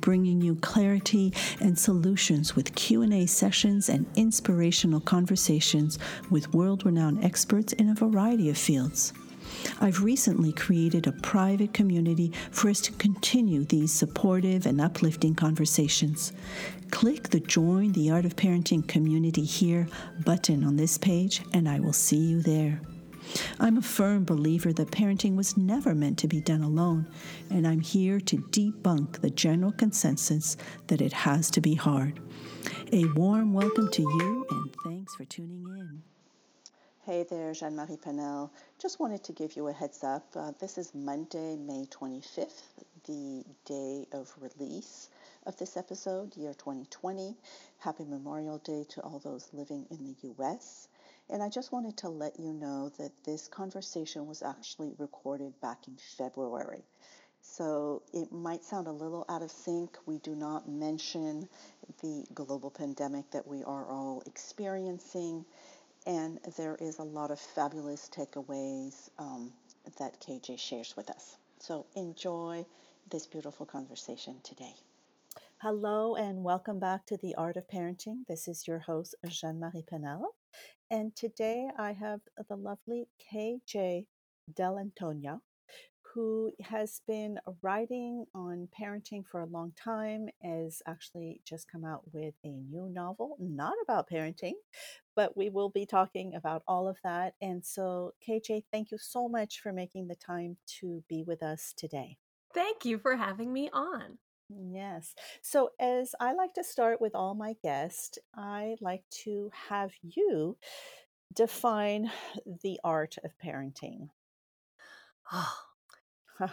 bringing you clarity and solutions with Q&A sessions and inspirational conversations with world-renowned experts in a variety of fields. I've recently created a private community for us to continue these supportive and uplifting conversations. Click the Join the Art of Parenting Community Here button on this page, and I will see you there. I'm a firm believer that parenting was never meant to be done alone, and I'm here to debunk the general consensus that it has to be hard. A warm welcome to you, and thanks for tuning in. Hey there, Jeanne Marie Penel. Just wanted to give you a heads up. Uh, this is Monday, May 25th, the day of release of this episode, year 2020. Happy Memorial Day to all those living in the U.S. And I just wanted to let you know that this conversation was actually recorded back in February. So it might sound a little out of sync. We do not mention the global pandemic that we are all experiencing. And there is a lot of fabulous takeaways um, that KJ shares with us. So enjoy this beautiful conversation today. Hello, and welcome back to the Art of Parenting. This is your host, Jeanne Marie Penel. And today I have the lovely KJ Dell'Antonia, who has been writing on parenting for a long time, has actually just come out with a new novel, not about parenting, but we will be talking about all of that. And so, KJ, thank you so much for making the time to be with us today. Thank you for having me on. Yes. So, as I like to start with all my guests, I like to have you define the art of parenting. Oh,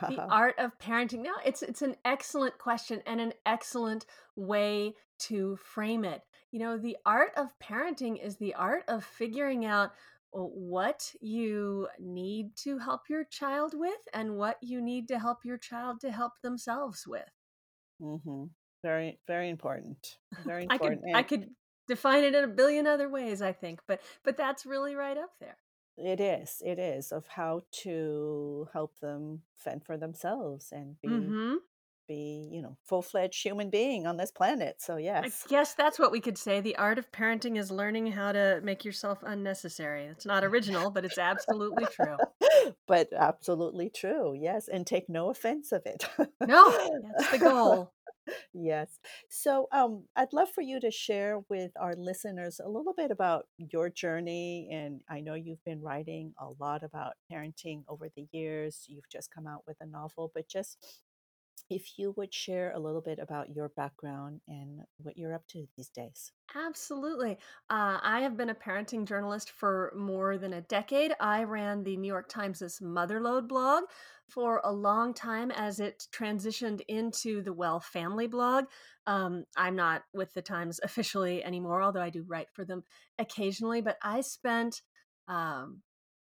the art of parenting. Now, it's it's an excellent question and an excellent way to frame it. You know, the art of parenting is the art of figuring out uh, what you need to help your child with and what you need to help your child to help themselves with. Mm-hmm. Very, very important. Very important. I could, I could define it in a billion other ways, I think, but but that's really right up there. It is. It is of how to help them fend for themselves and be mm-hmm. Be you know full fledged human being on this planet. So yes, I guess that's what we could say. The art of parenting is learning how to make yourself unnecessary. It's not original, but it's absolutely true. but absolutely true. Yes, and take no offense of it. no, that's the goal. yes. So um, I'd love for you to share with our listeners a little bit about your journey. And I know you've been writing a lot about parenting over the years. You've just come out with a novel, but just if you would share a little bit about your background and what you're up to these days. Absolutely. Uh, I have been a parenting journalist for more than a decade. I ran the New York Times' Motherlode blog for a long time as it transitioned into the Well Family blog. Um, I'm not with the Times officially anymore, although I do write for them occasionally. But I spent um,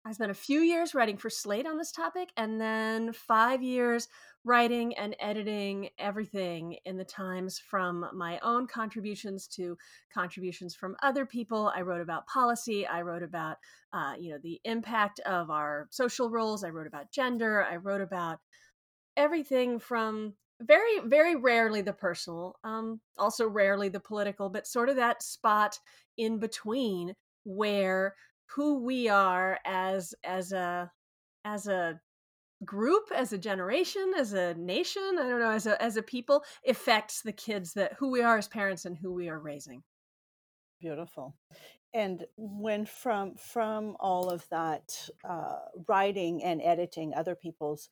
I spent a few years writing for Slate on this topic, and then five years writing and editing everything in the Times from my own contributions to contributions from other people. I wrote about policy. I wrote about, uh, you know, the impact of our social roles. I wrote about gender. I wrote about everything from very, very rarely the personal, um, also rarely the political, but sort of that spot in between where who we are as as a as a group as a generation as a nation i don't know as a as a people affects the kids that who we are as parents and who we are raising. Beautiful. And when from from all of that uh, writing and editing other people's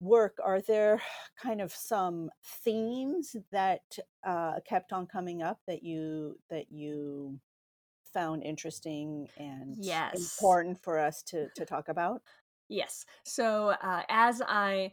work are there kind of some themes that uh, kept on coming up that you that you found interesting and yes. important for us to, to talk about? Yes. So uh, as I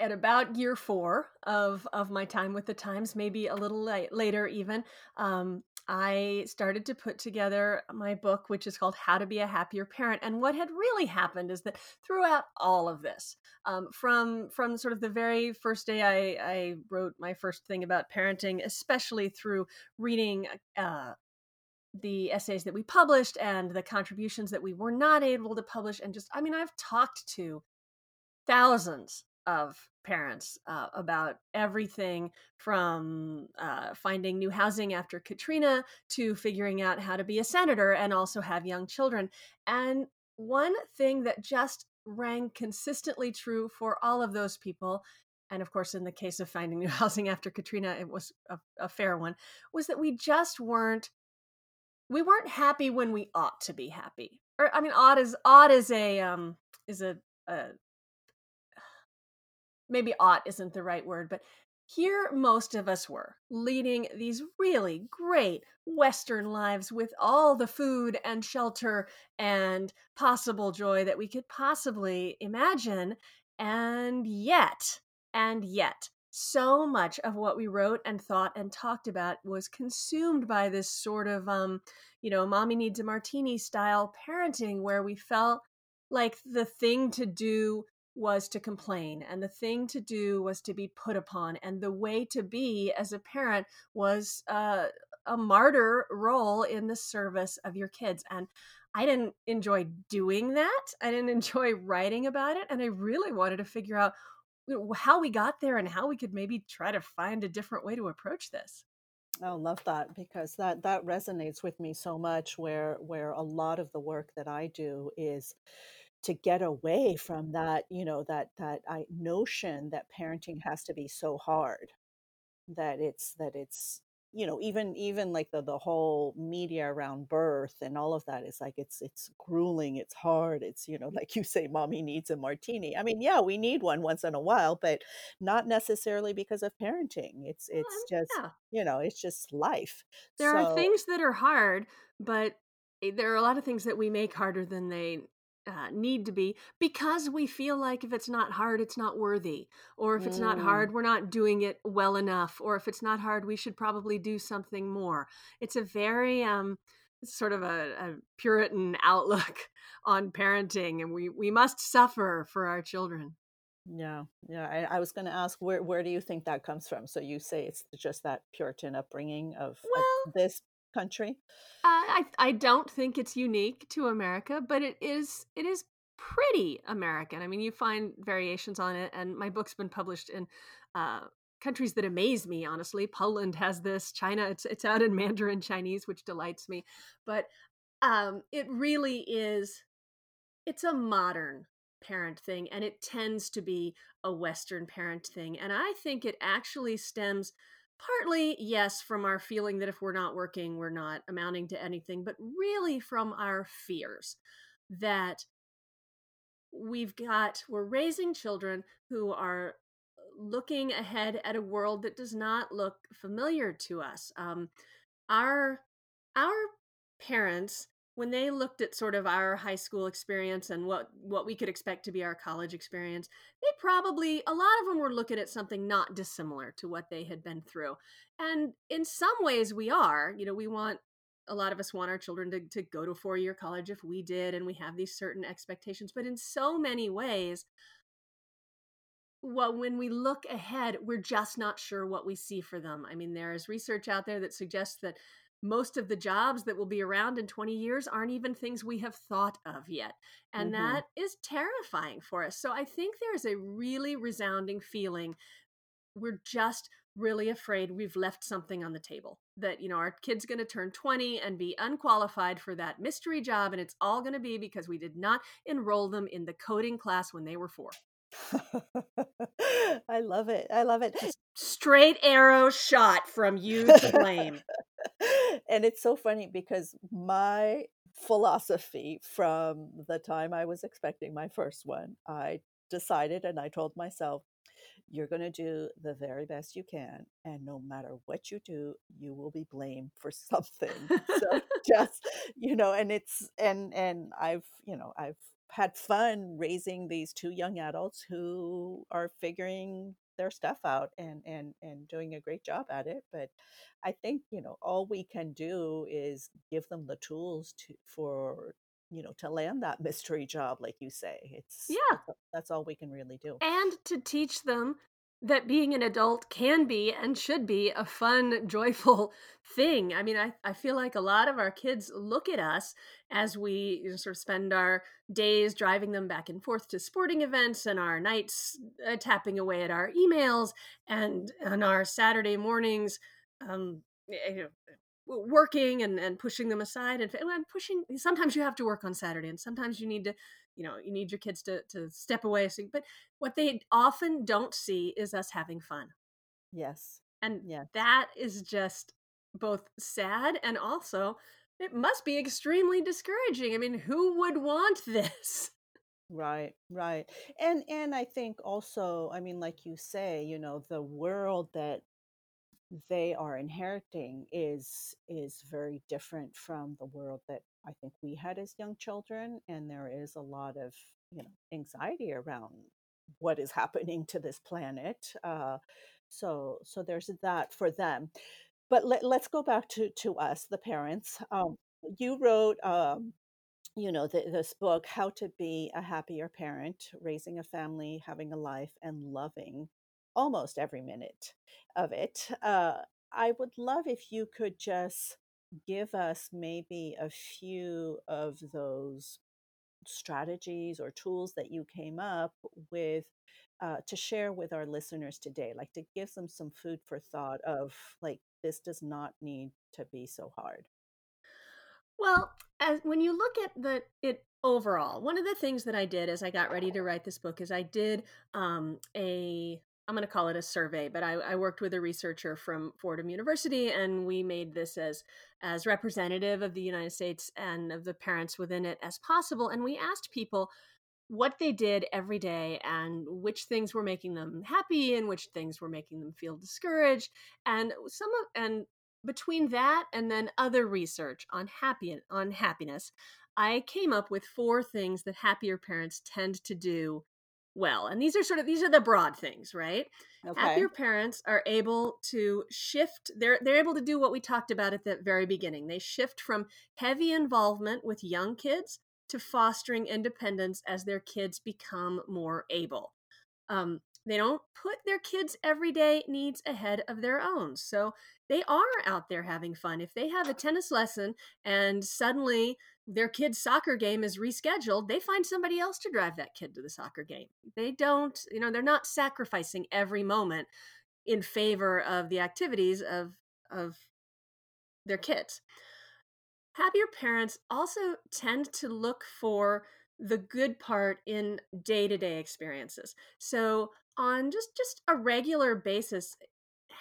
at about year four of of my time with the Times, maybe a little later even, um, I started to put together my book, which is called How to Be a Happier Parent. And what had really happened is that throughout all of this, um, from from sort of the very first day I, I wrote my first thing about parenting, especially through reading uh, the essays that we published and the contributions that we were not able to publish, and just I mean, I've talked to thousands of parents uh, about everything from uh, finding new housing after Katrina to figuring out how to be a senator and also have young children. And one thing that just rang consistently true for all of those people. And of course, in the case of finding new housing after Katrina, it was a, a fair one, was that we just weren't we weren't happy when we ought to be happy. Or I mean, odd is odd is a um is a, a maybe ought isn't the right word, but here most of us were, leading these really great Western lives with all the food and shelter and possible joy that we could possibly imagine. And yet, and yet, so much of what we wrote and thought and talked about was consumed by this sort of, um, you know, mommy needs a martini style parenting where we felt like the thing to do was to complain and the thing to do was to be put upon and the way to be as a parent was uh, a martyr role in the service of your kids and i didn't enjoy doing that. I didn't enjoy writing about it and i really wanted to figure out how we got there and how we could maybe try to find a different way to approach this. I oh, love that because that that resonates with me so much where where a lot of the work that I do is to get away from that you know that that I, notion that parenting has to be so hard that it's that it's you know even even like the the whole media around birth and all of that is like it's it's grueling it's hard it's you know like you say mommy needs a martini i mean yeah we need one once in a while but not necessarily because of parenting it's it's just yeah. you know it's just life there so, are things that are hard but eh, there are a lot of things that we make harder than they uh, need to be because we feel like if it's not hard, it's not worthy. Or if it's not mm. hard, we're not doing it well enough. Or if it's not hard, we should probably do something more. It's a very um, sort of a, a Puritan outlook on parenting, and we, we must suffer for our children. Yeah, yeah. I, I was going to ask where where do you think that comes from? So you say it's just that Puritan upbringing of, well, of this country? Uh, I I don't think it's unique to America, but it is it is pretty American. I mean, you find variations on it, and my book's been published in uh, countries that amaze me. Honestly, Poland has this. China, it's it's out in Mandarin Chinese, which delights me. But um, it really is. It's a modern parent thing, and it tends to be a Western parent thing, and I think it actually stems partly yes from our feeling that if we're not working we're not amounting to anything but really from our fears that we've got we're raising children who are looking ahead at a world that does not look familiar to us. Um, our our parents when they looked at sort of our high school experience and what what we could expect to be our college experience they probably a lot of them were looking at something not dissimilar to what they had been through. And in some ways we are you know we want a lot of us want our children to, to go to four year college if we did and we have these certain expectations but in so many ways well when we look ahead we're just not sure what we see for them. I mean there is research out there that suggests that most of the jobs that will be around in 20 years aren't even things we have thought of yet. And mm-hmm. that is terrifying for us. So I think there's a really resounding feeling we're just really afraid we've left something on the table that you know our kid's going to turn 20 and be unqualified for that mystery job and it's all going to be because we did not enroll them in the coding class when they were 4 I love it. I love it. Straight arrow shot from you to blame. and it's so funny because my philosophy from the time I was expecting my first one, I decided and I told myself, you're going to do the very best you can and no matter what you do you will be blamed for something so just you know and it's and and i've you know i've had fun raising these two young adults who are figuring their stuff out and and and doing a great job at it but i think you know all we can do is give them the tools to for you know to land that mystery job like you say. It's yeah. that's, that's all we can really do. And to teach them that being an adult can be and should be a fun, joyful thing. I mean, I, I feel like a lot of our kids look at us as we you know, sort of spend our days driving them back and forth to sporting events and our nights uh, tapping away at our emails and on our Saturday mornings. Um, you know, working and, and pushing them aside and, and pushing sometimes you have to work on saturday and sometimes you need to you know you need your kids to to step away so, but what they often don't see is us having fun. Yes. And yeah that is just both sad and also it must be extremely discouraging i mean who would want this? Right right. And and i think also i mean like you say you know the world that they are inheriting is is very different from the world that I think we had as young children and there is a lot of you know anxiety around what is happening to this planet uh, so so there's that for them. But let, us go back to to us the parents. Um, you wrote um, you know the, this book how to be a happier parent raising a family having a life and loving almost every minute of it. Uh, I would love if you could just give us maybe a few of those strategies or tools that you came up with uh, to share with our listeners today, like to give them some food for thought of like, this does not need to be so hard. Well, as when you look at the it overall, one of the things that I did as I got ready to write this book is I did um, a I'm going to call it a survey, but I, I, worked with a researcher from Fordham University, and we made this as as representative of the United States and of the parents within it as possible. And we asked people what they did every day and which things were making them happy and which things were making them feel discouraged. And some of and between that and then other research on happy on happiness, I came up with four things that happier parents tend to do well and these are sort of these are the broad things right okay. happier parents are able to shift they're they're able to do what we talked about at the very beginning they shift from heavy involvement with young kids to fostering independence as their kids become more able um, they don't put their kids' everyday needs ahead of their own. So they are out there having fun. If they have a tennis lesson and suddenly their kid's soccer game is rescheduled, they find somebody else to drive that kid to the soccer game. They don't, you know, they're not sacrificing every moment in favor of the activities of of their kids. Happier parents also tend to look for the good part in day-to-day experiences. So on just just a regular basis,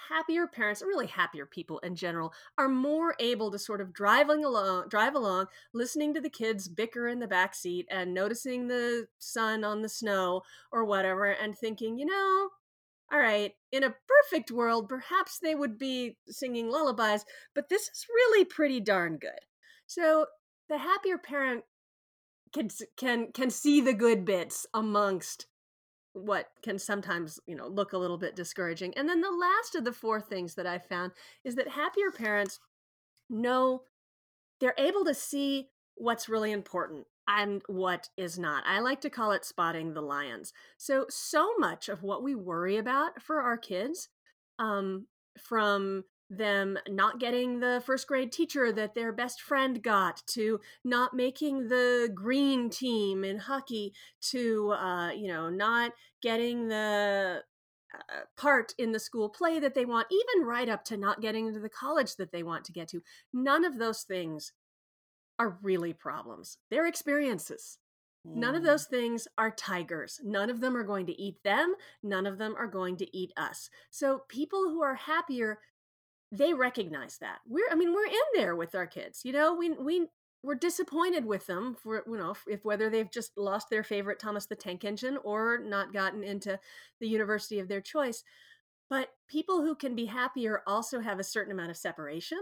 happier parents, really happier people in general, are more able to sort of driving along, drive along, listening to the kids bicker in the back seat and noticing the sun on the snow or whatever, and thinking, you know, all right, in a perfect world, perhaps they would be singing lullabies, but this is really pretty darn good. So the happier parent can can can see the good bits amongst what can sometimes you know look a little bit discouraging. And then the last of the four things that i found is that happier parents know they're able to see what's really important and what is not. I like to call it spotting the lions. So so much of what we worry about for our kids um, from them not getting the first grade teacher that their best friend got to not making the green team in hockey to uh, you know not getting the uh, part in the school play that they want even right up to not getting into the college that they want to get to none of those things are really problems they're experiences None of mm. those things are tigers. None of them are going to eat them. None of them are going to eat us. So, people who are happier they recognize that. We're I mean, we're in there with our kids. You know, we we we're disappointed with them for you know if whether they've just lost their favorite Thomas the Tank Engine or not gotten into the university of their choice. But people who can be happier also have a certain amount of separation.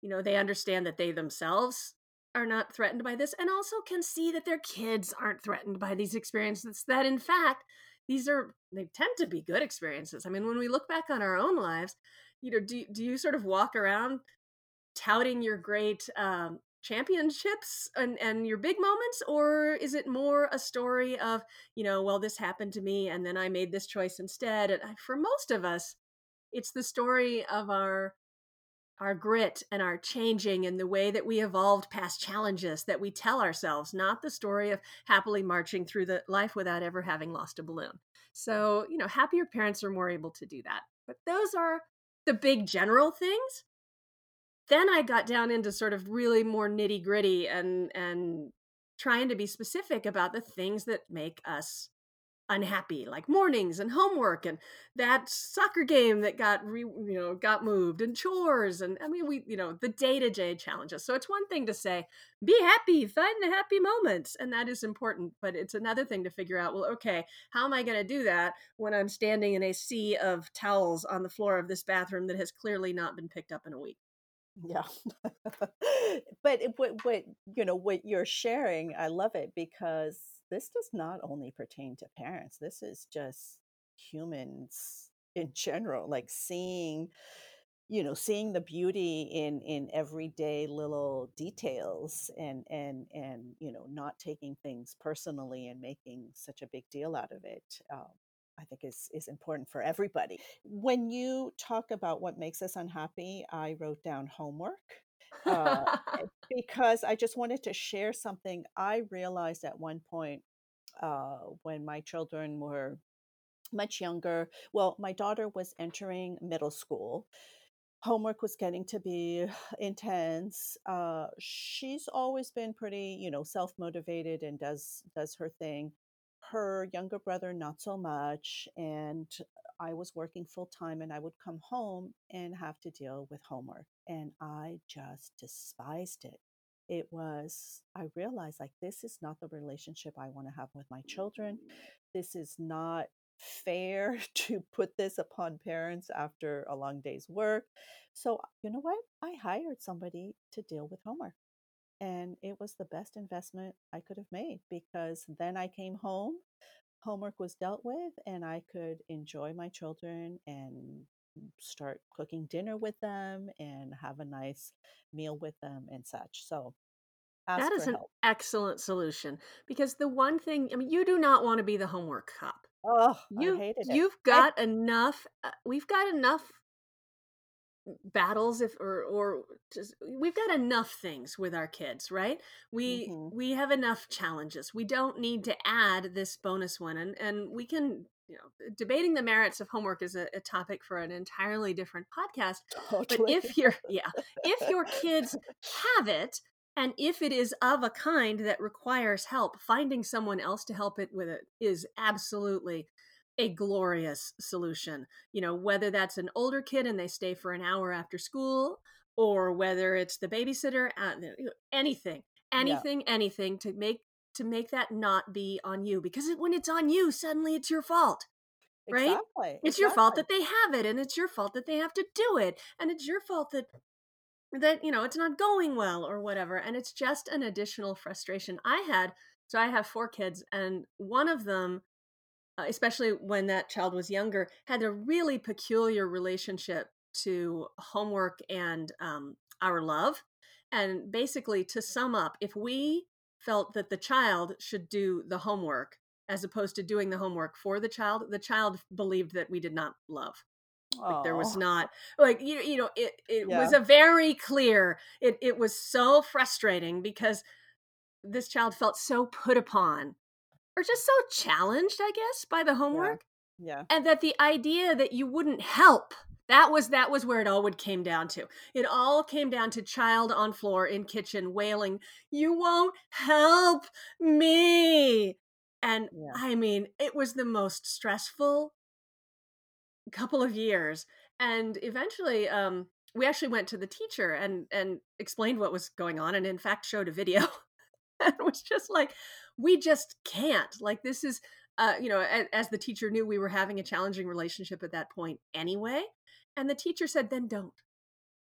You know, they understand that they themselves are not threatened by this and also can see that their kids aren't threatened by these experiences that in fact these are they tend to be good experiences. I mean, when we look back on our own lives, you know, do do you sort of walk around touting your great um, championships and and your big moments, or is it more a story of you know, well, this happened to me, and then I made this choice instead? And for most of us, it's the story of our our grit and our changing and the way that we evolved past challenges that we tell ourselves, not the story of happily marching through the life without ever having lost a balloon. So, you know, happier parents are more able to do that. But those are the big general things. Then I got down into sort of really more nitty gritty and and trying to be specific about the things that make us unhappy like mornings and homework and that soccer game that got re, you know got moved and chores and i mean we you know the day-to-day challenges. So it's one thing to say be happy find the happy moments and that is important but it's another thing to figure out well okay how am i going to do that when i'm standing in a sea of towels on the floor of this bathroom that has clearly not been picked up in a week? Yeah. But what what you know what you're sharing i love it because this does not only pertain to parents, this is just humans in general, like seeing you know seeing the beauty in in everyday little details and and and you know not taking things personally and making such a big deal out of it um, i think is is important for everybody. When you talk about what makes us unhappy i wrote down homework uh, because I just wanted to share something. I realized at one point uh, when my children were much younger. Well, my daughter was entering middle school. Homework was getting to be intense. Uh, she's always been pretty, you know, self motivated and does does her thing. Her younger brother, not so much. And I was working full time and I would come home and have to deal with homework. And I just despised it. It was, I realized like, this is not the relationship I want to have with my children. This is not fair to put this upon parents after a long day's work. So, you know what? I hired somebody to deal with homework. And it was the best investment I could have made because then I came home homework was dealt with and I could enjoy my children and start cooking dinner with them and have a nice meal with them and such. So that is an help. excellent solution because the one thing I mean you do not want to be the homework cop. Oh, you I hated it. you've got I, enough uh, we've got enough battles if or or just we've got enough things with our kids right we mm-hmm. we have enough challenges we don't need to add this bonus one and and we can you know debating the merits of homework is a, a topic for an entirely different podcast totally. but if your yeah if your kids have it and if it is of a kind that requires help finding someone else to help it with it is absolutely a glorious solution. You know, whether that's an older kid and they stay for an hour after school, or whether it's the babysitter, uh, anything, anything, yeah. anything to make to make that not be on you. Because when it's on you, suddenly it's your fault. Right? Exactly. It's exactly. your fault that they have it, and it's your fault that they have to do it, and it's your fault that that you know it's not going well or whatever. And it's just an additional frustration. I had so I have four kids, and one of them especially when that child was younger, had a really peculiar relationship to homework and um, our love. And basically, to sum up, if we felt that the child should do the homework as opposed to doing the homework for the child, the child believed that we did not love. Like there was not like you you know it it yeah. was a very clear it it was so frustrating because this child felt so put upon or just so challenged, I guess, by the homework. Yeah. yeah. And that the idea that you wouldn't help that was that was where it all would came down to. It all came down to child on floor in kitchen wailing, "You won't help me." And yeah. I mean, it was the most stressful couple of years. And eventually um we actually went to the teacher and and explained what was going on and in fact showed a video. and was just like, we just can't. Like this is, uh, you know, as, as the teacher knew we were having a challenging relationship at that point anyway, and the teacher said, then don't.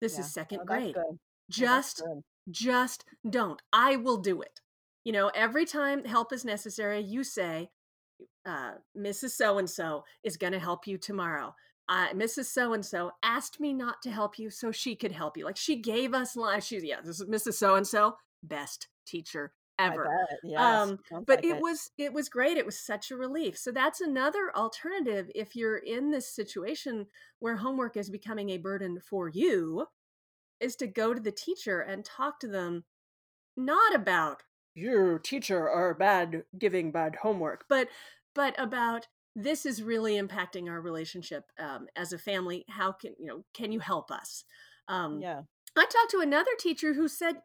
This yeah. is second oh, grade. Just, oh, just don't. I will do it. You know, every time help is necessary, you say, uh, Mrs. So and so is going to help you tomorrow. Uh, Mrs. So and so asked me not to help you so she could help you. Like she gave us life. She's yeah, this is Mrs. So and so, best teacher ever. Yes, um, but like it, it was it was great. It was such a relief. So that's another alternative if you're in this situation where homework is becoming a burden for you, is to go to the teacher and talk to them, not about your teacher are bad giving bad homework, but but about this is really impacting our relationship um, as a family. How can you know? Can you help us? Um, yeah. I talked to another teacher who said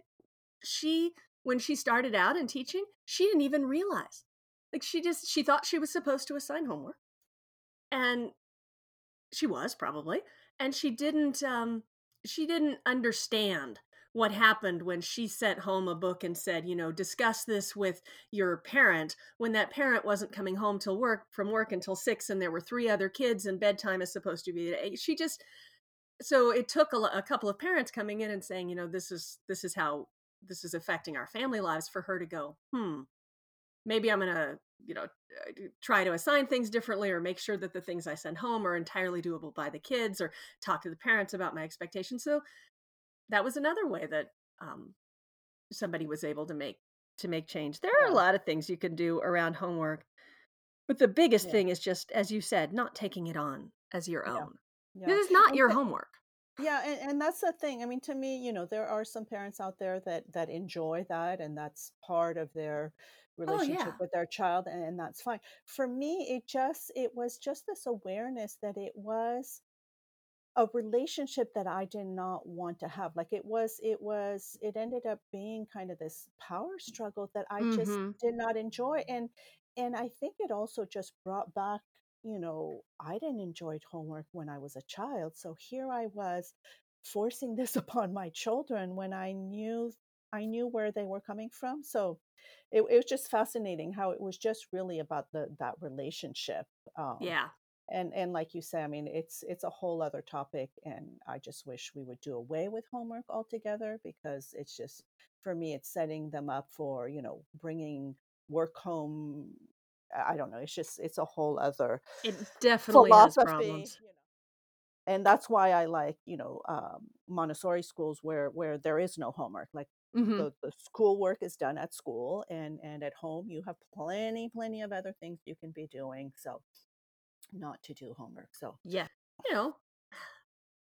she, when she started out in teaching, she didn't even realize. Like she just she thought she was supposed to assign homework, and she was probably, and she didn't. Um, she didn't understand what happened when she sent home a book and said, you know, discuss this with your parent when that parent wasn't coming home till work from work until six and there were three other kids and bedtime is supposed to be at eight. She just so it took a, a couple of parents coming in and saying, you know, this is this is how this is affecting our family lives for her to go, hmm, maybe I'm gonna, you know, uh, try to assign things differently or make sure that the things I send home are entirely doable by the kids or talk to the parents about my expectations. So that was another way that um, somebody was able to make to make change. There are a lot of things you can do around homework, but the biggest yeah. thing is just, as you said, not taking it on as your yeah. own. This is not your homework. Yeah, and, and that's the thing. I mean, to me, you know, there are some parents out there that that enjoy that, and that's part of their oh, relationship oh, with their child, and, and that's fine. For me, it just it was just this awareness that it was a relationship that I did not want to have. Like it was, it was, it ended up being kind of this power struggle that I mm-hmm. just did not enjoy. And, and I think it also just brought back, you know, I didn't enjoy homework when I was a child. So here I was forcing this upon my children when I knew, I knew where they were coming from. So it, it was just fascinating how it was just really about the, that relationship. Um, yeah and and like you say i mean it's it's a whole other topic and i just wish we would do away with homework altogether because it's just for me it's setting them up for you know bringing work home i don't know it's just it's a whole other it definitely philosophy. And that's why i like you know um, montessori schools where where there is no homework like Mm-hmm. The, the school work is done at school and and at home you have plenty plenty of other things you can be doing so not to do homework. So, yeah, you know,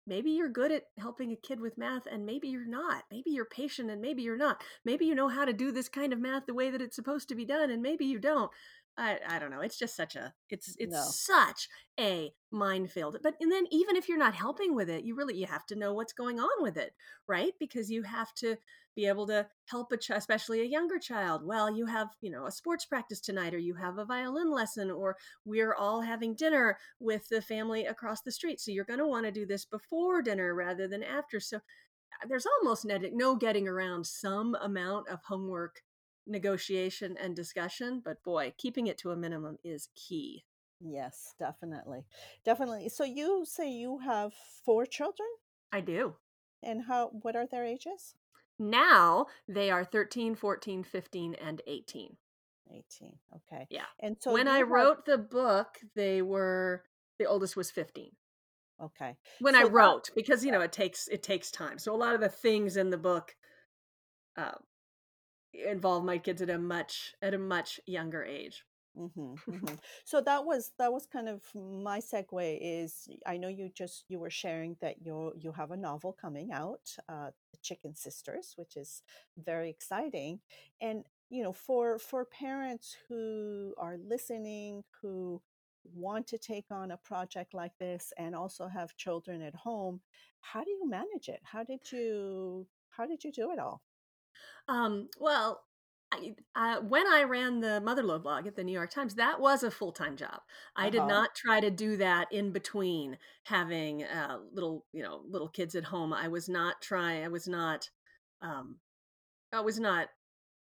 maybe you're good at helping a kid with math and maybe you're not. Maybe you're patient and maybe you're not. Maybe you know how to do this kind of math the way that it's supposed to be done and maybe you don't. I, I don't know. It's just such a it's it's no. such a minefield. But and then even if you're not helping with it, you really you have to know what's going on with it, right? Because you have to be able to help a child, especially a younger child. Well, you have you know a sports practice tonight, or you have a violin lesson, or we're all having dinner with the family across the street. So you're going to want to do this before dinner rather than after. So uh, there's almost no getting around some amount of homework negotiation and discussion, but boy, keeping it to a minimum is key. Yes, definitely. Definitely. So you say you have four children? I do. And how what are their ages? Now they are 13, 14, 15 and 18. 18. Okay. Yeah. And so when I have... wrote the book, they were the oldest was 15. Okay. When so I wrote that... because you know it takes it takes time. So a lot of the things in the book uh, involve my kids at a much at a much younger age. Mm-hmm, mm-hmm. So that was that was kind of my segue. Is I know you just you were sharing that you you have a novel coming out, uh, the Chicken Sisters, which is very exciting, and you know for for parents who are listening who want to take on a project like this and also have children at home how do you manage it how did you how did you do it all um, well, I, uh, when I ran the Motherlode blog at the New York Times, that was a full time job. I uh-huh. did not try to do that in between having uh, little, you know, little kids at home. I was not trying. I was not. Um, I was not.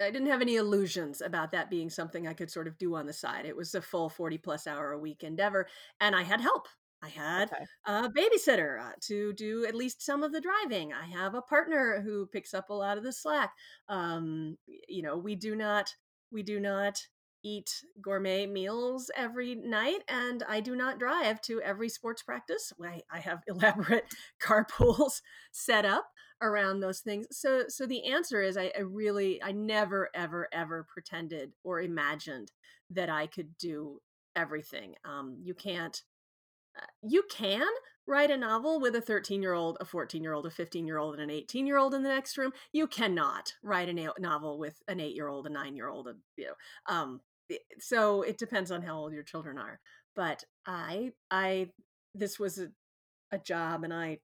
I didn't have any illusions about that being something I could sort of do on the side. It was a full forty plus hour a week endeavor, and I had help. I had okay. a babysitter uh, to do at least some of the driving. I have a partner who picks up a lot of the slack. Um, you know, we do not we do not eat gourmet meals every night, and I do not drive to every sports practice. I, I have elaborate carpools set up around those things. So, so the answer is, I, I really, I never, ever, ever pretended or imagined that I could do everything. Um, you can't you can write a novel with a 13 year old, a 14 year old, a 15 year old, and an 18 year old in the next room. You cannot write a novel with an eight year old, a nine year old, you know. Um, so it depends on how old your children are. But I, I, this was a, a job, and I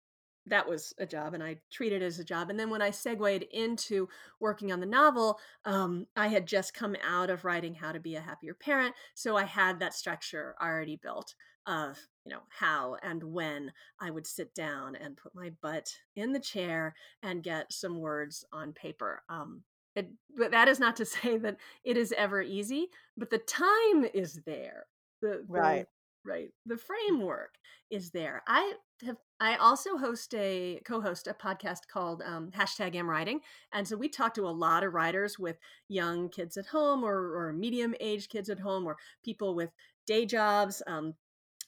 that was a job and I treated it as a job. And then when I segued into working on the novel, um, I had just come out of writing How to Be a Happier Parent. So I had that structure already built of, you know, how and when I would sit down and put my butt in the chair and get some words on paper. Um, it, but that is not to say that it is ever easy, but the time is there. The, right right the framework is there i have i also host a co-host a podcast called um, hashtag am writing and so we talk to a lot of writers with young kids at home or, or medium age kids at home or people with day jobs um,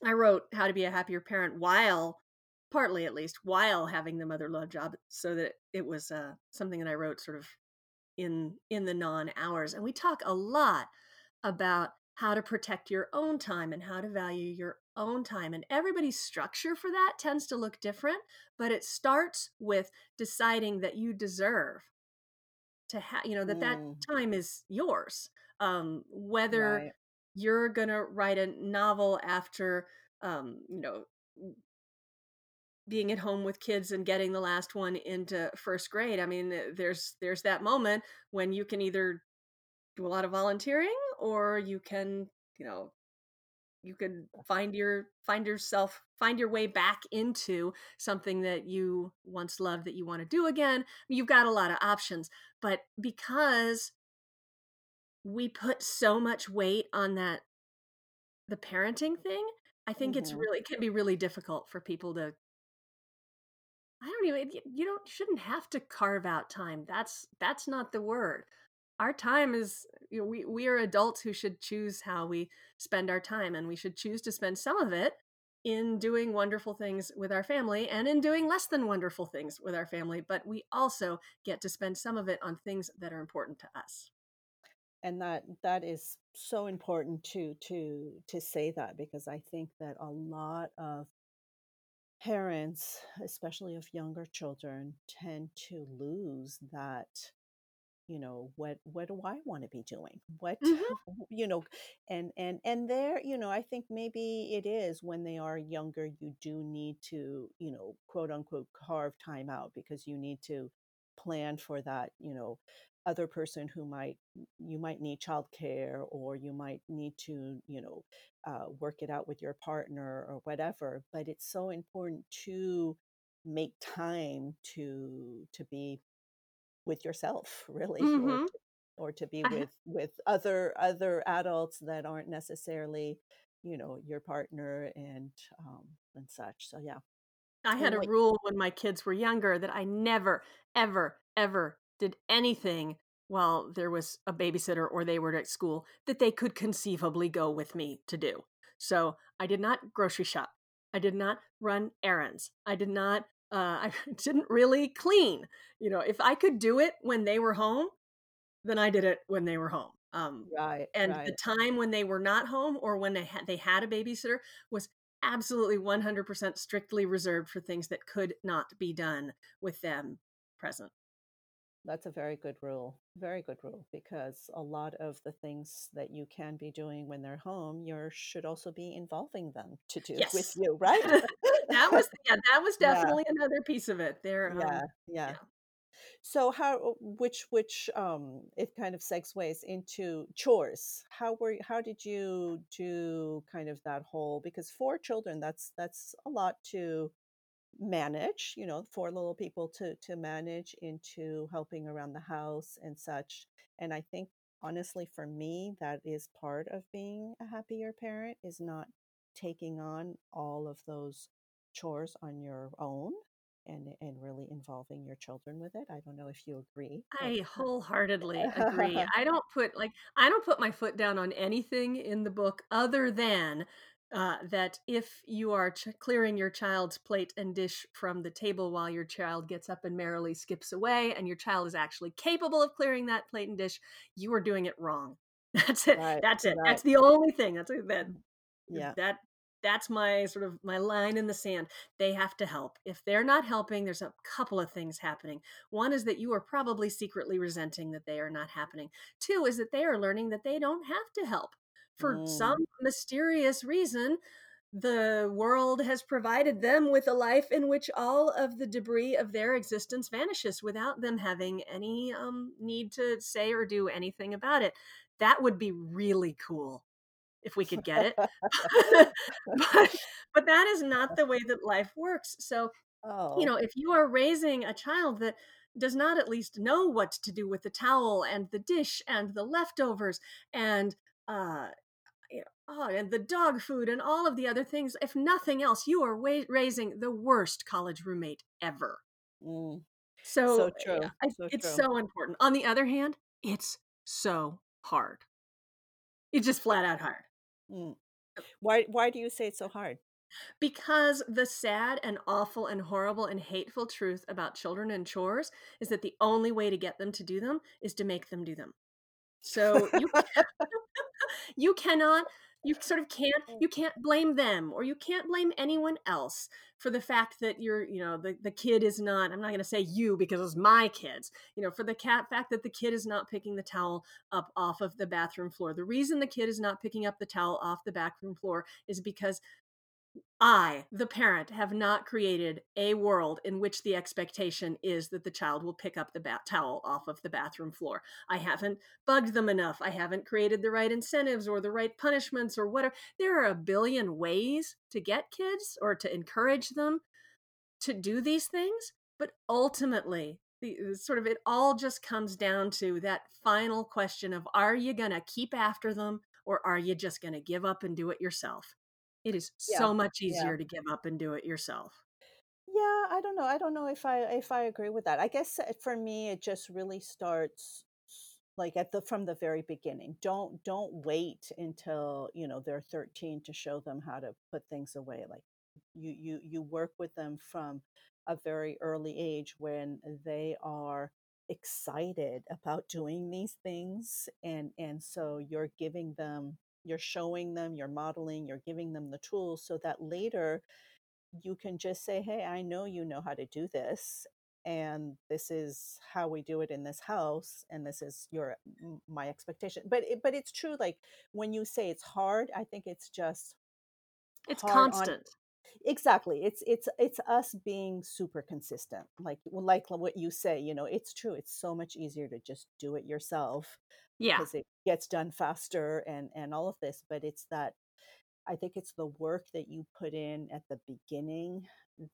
i wrote how to be a happier parent while partly at least while having the Motherlode job so that it was uh, something that i wrote sort of in in the non hours and we talk a lot about how to protect your own time and how to value your own time. And everybody's structure for that tends to look different, but it starts with deciding that you deserve to have, you know, that mm. that time is yours. Um, whether right. You're to write a novel after, um, you know, being at home with kids and getting the last one into first grade i mean there's there's that moment when you can either do a lot of volunteering or you can you know you could find your find yourself find your way back into something that you once loved that you want to do again. You've got a lot of options but because we put so much weight on that the parenting thing i think mm-hmm. it's really it can be really difficult for people to i don't even you don't shouldn't have to carve out time that's that's not the word our time is you know, we we are adults who should choose how we spend our time and we should choose to spend some of it in doing wonderful things with our family and in doing less than wonderful things with our family but we also get to spend some of it on things that are important to us and that that is so important to to to say that because i think that a lot of parents especially of younger children tend to lose that you know what what do i want to be doing what mm-hmm. you know and and and there you know i think maybe it is when they are younger you do need to you know quote unquote carve time out because you need to plan for that you know other person who might you might need childcare or you might need to you know uh, work it out with your partner or whatever but it's so important to make time to to be with yourself really mm-hmm. or, to, or to be with with other other adults that aren't necessarily you know your partner and um and such so yeah i had a rule when my kids were younger that i never ever ever did anything while there was a babysitter or they were at school that they could conceivably go with me to do so i did not grocery shop i did not run errands i did not uh, I didn't really clean. You know, if I could do it when they were home, then I did it when they were home. Um, right. And right. the time when they were not home or when they had they had a babysitter was absolutely 100% strictly reserved for things that could not be done with them present. That's a very good rule. Very good rule because a lot of the things that you can be doing when they're home, you should also be involving them to do yes. with you, right? that was yeah, that was definitely yeah. another piece of it. There, yeah, um, yeah. yeah. So how which which um it kind of segues into chores. How were how did you do kind of that whole because four children that's that's a lot to manage you know four little people to to manage into helping around the house and such and i think honestly for me that is part of being a happier parent is not taking on all of those chores on your own and and really involving your children with it. I don't know if you agree. I wholeheartedly agree. I don't put like I don't put my foot down on anything in the book other than uh, that if you are ch- clearing your child's plate and dish from the table while your child gets up and merrily skips away, and your child is actually capable of clearing that plate and dish, you are doing it wrong. That's it. Right, That's it. Right. That's the only thing. That's that. Yeah. That that's my sort of my line in the sand they have to help if they're not helping there's a couple of things happening one is that you are probably secretly resenting that they are not happening two is that they are learning that they don't have to help for mm. some mysterious reason the world has provided them with a life in which all of the debris of their existence vanishes without them having any um, need to say or do anything about it. That would be really cool if we could get it. but, but that is not the way that life works. So, oh. you know, if you are raising a child that does not at least know what to do with the towel and the dish and the leftovers and uh you know, oh, and the dog food and all of the other things. If nothing else, you are wa- raising the worst college roommate ever. Mm. So, so true. Yeah, so it's true. so important. On the other hand, it's so hard. It's just flat out hard. Mm. Why why do you say it's so hard? Because the sad and awful and horrible and hateful truth about children and chores is that the only way to get them to do them is to make them do them. So you you cannot you sort of can't mm. you can't blame them or you can't blame anyone else for the fact that you're you know the, the kid is not i'm not going to say you because it's my kids you know for the cat fact that the kid is not picking the towel up off of the bathroom floor the reason the kid is not picking up the towel off the bathroom floor is because I, the parent, have not created a world in which the expectation is that the child will pick up the bat- towel off of the bathroom floor. I haven't bugged them enough. I haven't created the right incentives or the right punishments or whatever. There are a billion ways to get kids or to encourage them to do these things, but ultimately, the sort of it all just comes down to that final question of are you going to keep after them or are you just going to give up and do it yourself? It is Yeah. so much easier Yeah. to give up and do it yourself. Yeah, I don't know. I don't know if I if I agree with that. I guess uh, for me it just really starts like at the from the very beginning. Don't don't wait until, you know, they're 13 to show them how to put things away. Like you you you work with them from a very early age when they are excited about doing these things and and so you're giving them you're showing them, you're modeling, you're giving them the tools so that later you can just say, Hey, I know you know how to do this. And this is how we do it in this house, and this is your my expectation. But it, but it's true. Like when you say it's hard, I think it's just it's constant. On, exactly it's it's it's us being super consistent like like what you say you know it's true it's so much easier to just do it yourself yeah because it gets done faster and and all of this but it's that i think it's the work that you put in at the beginning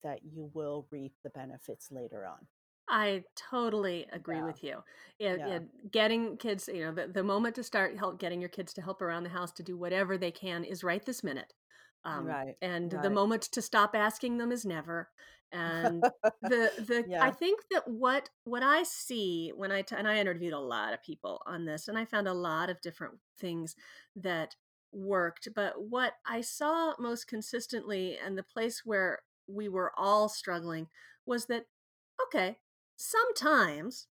that you will reap the benefits later on I totally agree yeah. with you. It, yeah. it, getting kids, you know, the, the moment to start help getting your kids to help around the house to do whatever they can is right this minute. Um, right. And right. the moment to stop asking them is never. And the the yeah. I think that what what I see when I t- and I interviewed a lot of people on this, and I found a lot of different things that worked. But what I saw most consistently, and the place where we were all struggling, was that okay, sometimes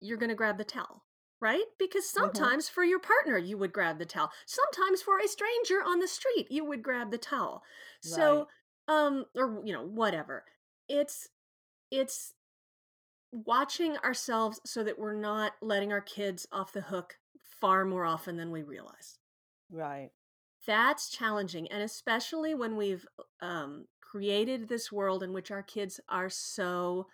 you're going to grab the towel right? Because mm-hmm. sometimes mm-hmm. for your partner, you would grab the towel. Sometimes for a stranger on the street, you would grab the towel. Right. So, um, or, you know, whatever. It's, it's watching ourselves so that we're not letting our kids off the hook far more often than we realize. Right. That's challenging. And especially when we've um, created this world in which our kids are so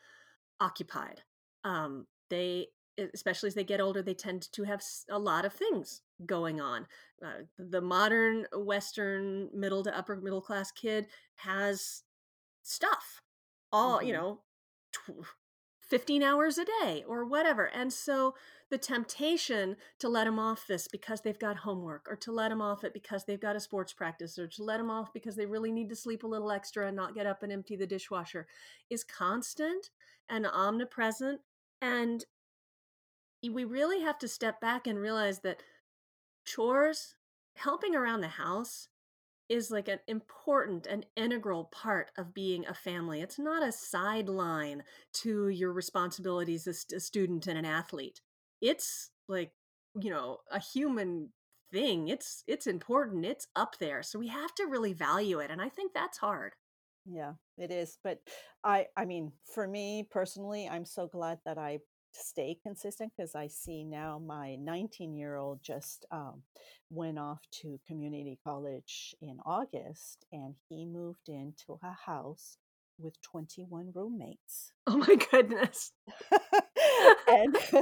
occupied. Um, they especially as they get older, they tend to have a lot of things going on. Uh, the modern Western middle to upper middle class kid has stuff, all, mm-hmm. you know, 15 hours a day or whatever. And so the temptation to let them off this because they've got homework or to let them off it because they've got a sports practice or to let them off because they really need to sleep a little extra and not get up and empty the dishwasher is constant and omnipresent. And we really have to step back and realize that chores, helping around the house, is like an important and integral part of being a family. It's not a sideline to your responsibilities as a student and an athlete. It's like, you know, a human thing. It's it's important. It's up there. So we have to really value it and I think that's hard. Yeah, it is. But I I mean, for me personally, I'm so glad that I stay consistent because I see now my 19 year old just um, went off to community college in August and he moved into a house with 21 roommates. Oh my goodness. and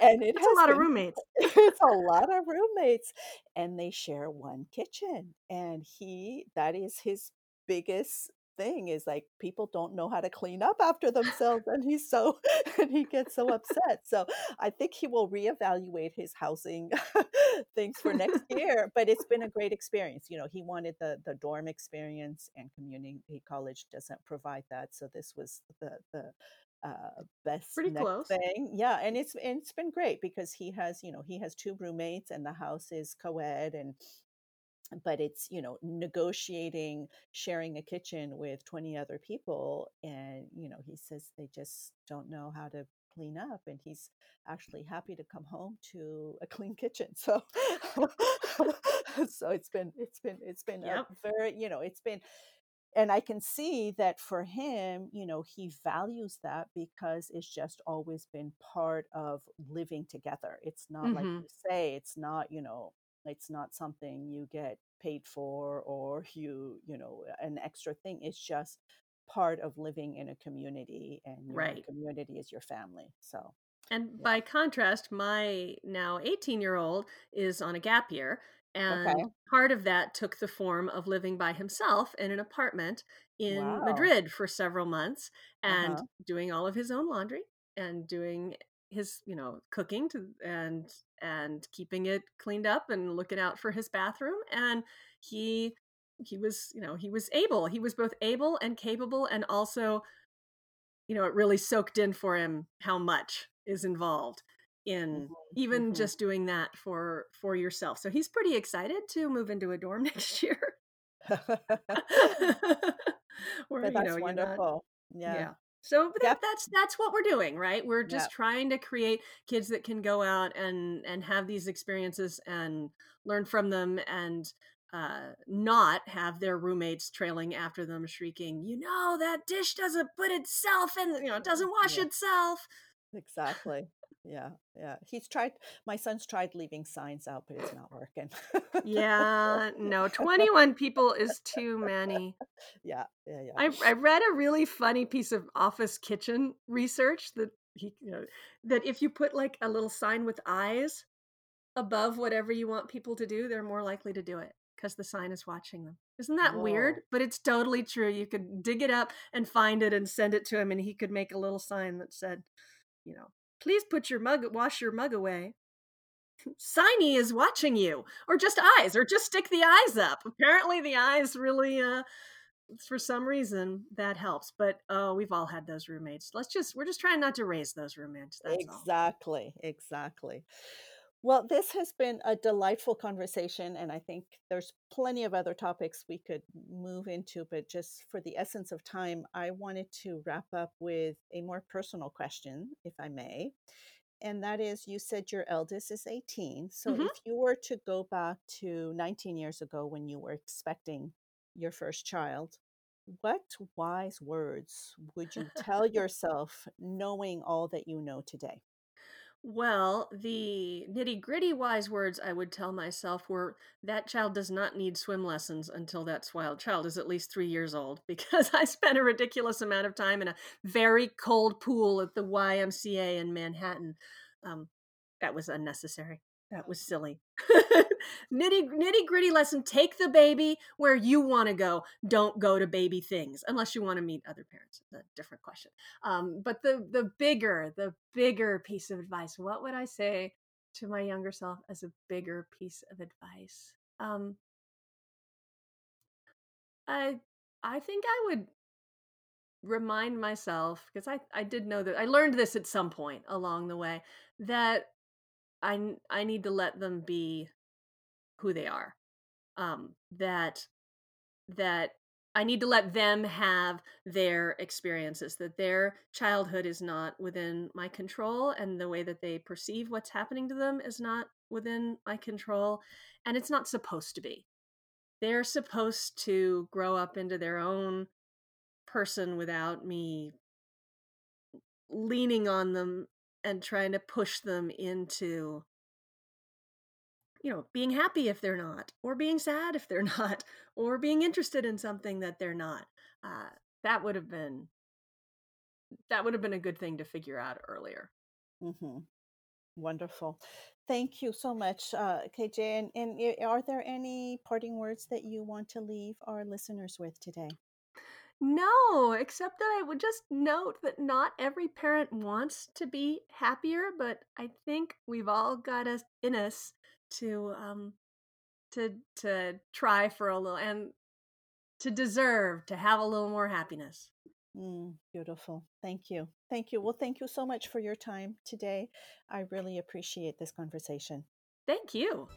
and it's a lot been, of roommates. It's a lot of roommates and they share one kitchen and he that is his biggest thing is like people don't know how to clean up after themselves and he's so and he gets so upset so i think he will reevaluate his housing things for next year but it's been a great experience you know he wanted the the dorm experience and community college doesn't provide that so this was the the uh, best pretty close. thing yeah and it's and it's been great because he has you know he has two roommates and the house is co-ed and but it's you know negotiating sharing a kitchen with 20 other people and you know he says they just don't know how to clean up and he's actually happy to come home to a clean kitchen so so it's been it's been it's been yep. very you know it's been and i can see that for him you know he values that because it's just always been part of living together it's not mm-hmm. like you say it's not you know it's not something you get paid for or you you know an extra thing it's just part of living in a community and your right. community is your family so and yeah. by contrast my now 18 year old is on a gap year and okay. part of that took the form of living by himself in an apartment in wow. Madrid for several months and uh-huh. doing all of his own laundry and doing his you know cooking to and and keeping it cleaned up and looking out for his bathroom and he he was you know he was able he was both able and capable and also you know it really soaked in for him how much is involved in mm-hmm. even mm-hmm. just doing that for for yourself so he's pretty excited to move into a dorm next year Where, but that's you know, wonderful not, yeah. yeah so that, yep. that's that's what we're doing, right? We're just yep. trying to create kids that can go out and and have these experiences and learn from them and uh, not have their roommates trailing after them shrieking, you know, that dish doesn't put itself in, you know, it doesn't wash yeah. itself. Exactly. Yeah, yeah. He's tried. My son's tried leaving signs out, but it's not working. yeah, no. Twenty-one people is too many. Yeah, yeah, yeah. I I read a really funny piece of office kitchen research that he you know that if you put like a little sign with eyes above whatever you want people to do, they're more likely to do it because the sign is watching them. Isn't that Whoa. weird? But it's totally true. You could dig it up and find it and send it to him, and he could make a little sign that said, you know, please put your mug, wash your mug away. Signy is watching you, or just eyes, or just stick the eyes up. Apparently, the eyes really, uh, for some reason, that helps. But oh, we've all had those roommates. Let's just, we're just trying not to raise those roommates. exactly, all. exactly. Well, this has been a delightful conversation, and I think there's plenty of other topics we could move into, but just for the essence of time, I wanted to wrap up with a more personal question, if I may. And that is you said your eldest is 18. So mm-hmm. if you were to go back to 19 years ago when you were expecting your first child, what wise words would you tell yourself knowing all that you know today? Well, the nitty gritty wise words I would tell myself were that child does not need swim lessons until that wild child is at least three years old because I spent a ridiculous amount of time in a very cold pool at the YMCA in Manhattan. Um, that was unnecessary. That was silly. nitty nitty gritty lesson. Take the baby where you want to go. Don't go to baby things unless you want to meet other parents. A different question. Um, but the the bigger the bigger piece of advice. What would I say to my younger self as a bigger piece of advice? Um, I I think I would remind myself because I I did know that I learned this at some point along the way that I I need to let them be who they are. Um, that that I need to let them have their experiences, that their childhood is not within my control, and the way that they perceive what's happening to them is not within my control, and it's not supposed to be. They're supposed to grow up into their own person without me leaning on them and trying to push them into you know being happy if they're not or being sad if they're not or being interested in something that they're not uh, that would have been that would have been a good thing to figure out earlier. Mm-hmm. wonderful. Thank you so much uh, kj and, and are there any parting words that you want to leave our listeners with today no, except that I would just note that not every parent wants to be happier, but I think we've all got us in us to um to to try for a little and to deserve to have a little more happiness. Mm, beautiful. Thank you. Thank you. Well, thank you so much for your time today. I really appreciate this conversation. Thank you.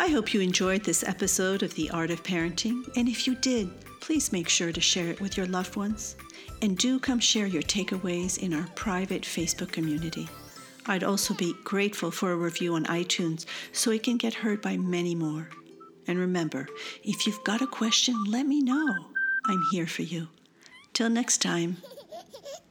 I hope you enjoyed this episode of The Art of Parenting, and if you did, please make sure to share it with your loved ones. And do come share your takeaways in our private Facebook community. I'd also be grateful for a review on iTunes so it can get heard by many more. And remember, if you've got a question, let me know. I'm here for you. Till next time.